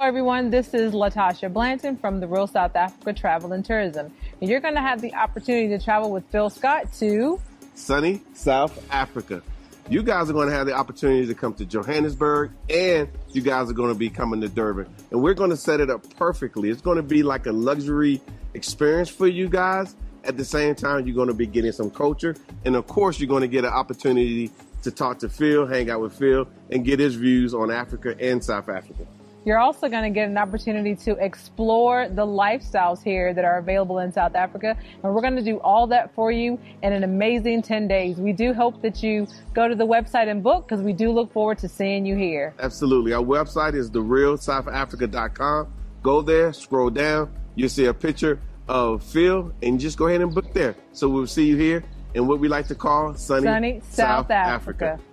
Hello everyone, this is Latasha Blanton from the Real South Africa Travel and Tourism. And you're going to have the opportunity to travel with Phil Scott to sunny South Africa. You guys are going to have the opportunity to come to Johannesburg and you guys are going to be coming to Durban. And we're going to set it up perfectly. It's going to be like a luxury experience for you guys. At the same time, you're going to be getting some culture. And of course, you're going to get an opportunity to talk to Phil, hang out with Phil, and get his views on Africa and South Africa. You're also going to get an opportunity to explore the lifestyles here that are available in South Africa. And we're going to do all that for you in an amazing 10 days. We do hope that you go to the website and book because we do look forward to seeing you here. Absolutely. Our website is therealsouthafrica.com. Go there, scroll down, you'll see a picture of Phil, and just go ahead and book there. So we'll see you here in what we like to call sunny, sunny South, South Africa. Africa.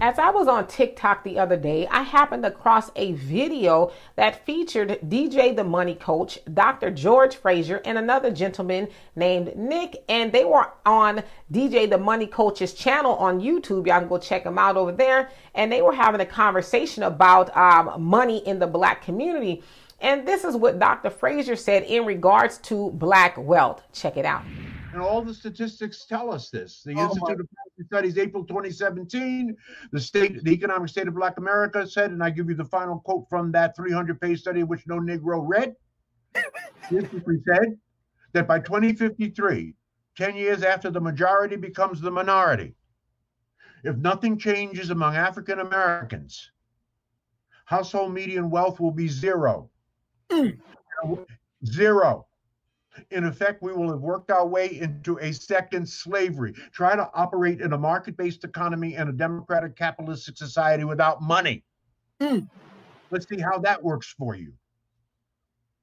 As I was on TikTok the other day, I happened across a video that featured DJ the Money Coach, Dr. George Fraser, and another gentleman named Nick. And they were on DJ the Money Coach's channel on YouTube. Y'all can go check them out over there. And they were having a conversation about um, money in the black community. And this is what Dr. Fraser said in regards to black wealth. Check it out. And all the statistics tell us this. The oh Institute of Policy Studies, April 2017, the state, the economic state of Black America said, and I give you the final quote from that 300-page study, which no Negro read. Basically said that by 2053, 10 years after the majority becomes the minority, if nothing changes among African Americans, household median wealth will be zero. Mm. Zero in effect, we will have worked our way into a second slavery, try to operate in a market based economy and a democratic capitalistic society without money. Mm. Let's see how that works for you.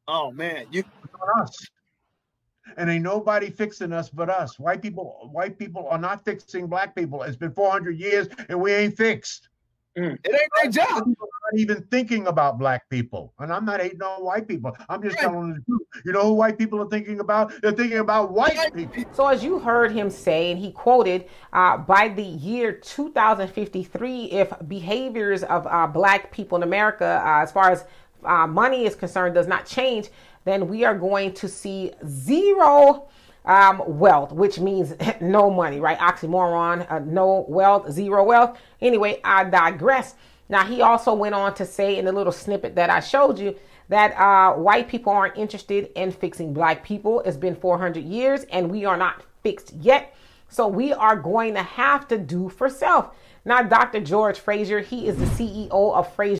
Oh, man. You on us. And ain't nobody fixing us but us. White people, white people are not fixing black people. It's been 400 years and we ain't fixed. Mm. It ain't their job. People are not even thinking about black people. And I'm not hating on white people. I'm just right. telling the truth. You know who white people are thinking about? They're thinking about white people. So, as you heard him say, and he quoted, uh, by the year 2053, if behaviors of uh, black people in America, uh, as far as uh, money is concerned, does not change, then we are going to see zero um, wealth, which means no money, right? Oxymoron, uh, no wealth, zero wealth. Anyway, I digress. Now, he also went on to say in the little snippet that I showed you that uh, white people aren't interested in fixing black people. It's been 400 years and we are not fixed yet. So we are going to have to do for self. Now, Dr. George Fraser, he is the CEO of Fraser.